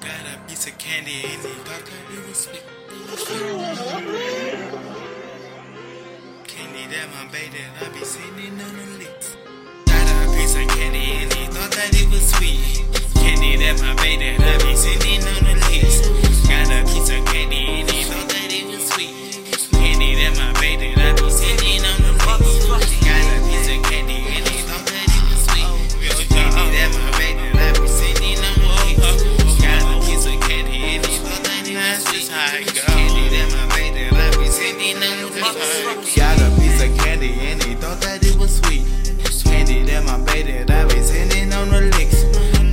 Got a piece of candy and he thought that it was sweet. Candy that my baby, I be sitting on the lips. Got a piece of candy and he thought that it was sweet. Candy that my was sweet. Uh, candy that my baby, I be sitting on. Got a piece of candy and he thought that it was sweet. Candy that my baby, that be sitting on the licks.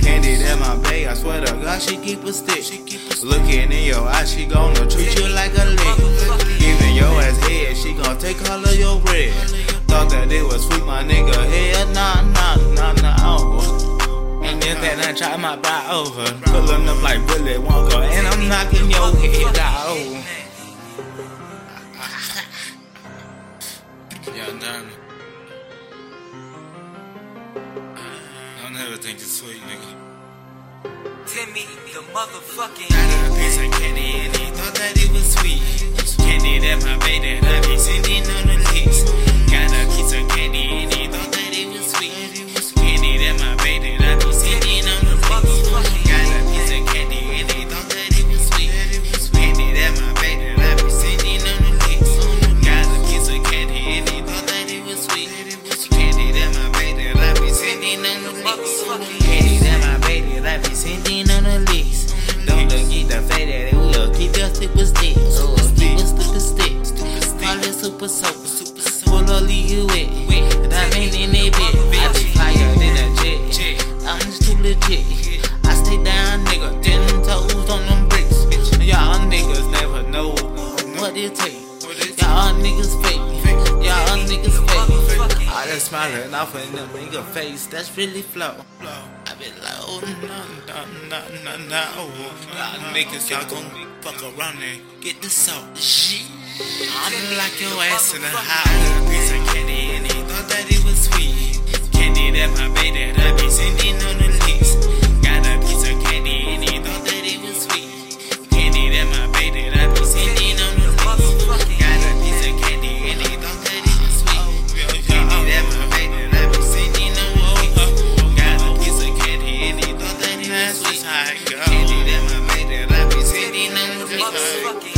Candy that my baby, I swear to God, she keep a stick. Looking in your eyes, she gonna treat you like a lick. Giving your ass head, she gonna take all of your bread. Thought that it was sweet, my nigga. Hell nah, nah, nah, nah. Oh. And then that I try my buy over. Pulling up like Willy Yeah, done. Don't ever think it's sweet, nigga. Timmy, the motherfucking Got a piece of candy and he thought that on the. Candy that my baby that I be sitting on the list. Don't look at the fat that it will keep your stupid stick. Oh, keep your stupid stick. Call it super soap. Full of you wet. That ain't in it bit. I be higher than a jet. I'm just too legit. I stay down, nigga. Ten toes on them bricks. Y'all niggas never know what it take. Y'all niggas fake. Y'all niggas fake. All that smiling off in the nigga face. That's really flow. I be like, oh no, no, no, no, no. Y'all niggas, y'all gon' fuck around and get the. Shit. I'm like your ass in the high. Piece of candy and he thought that it was sweet. Candy that my baby that I Fucking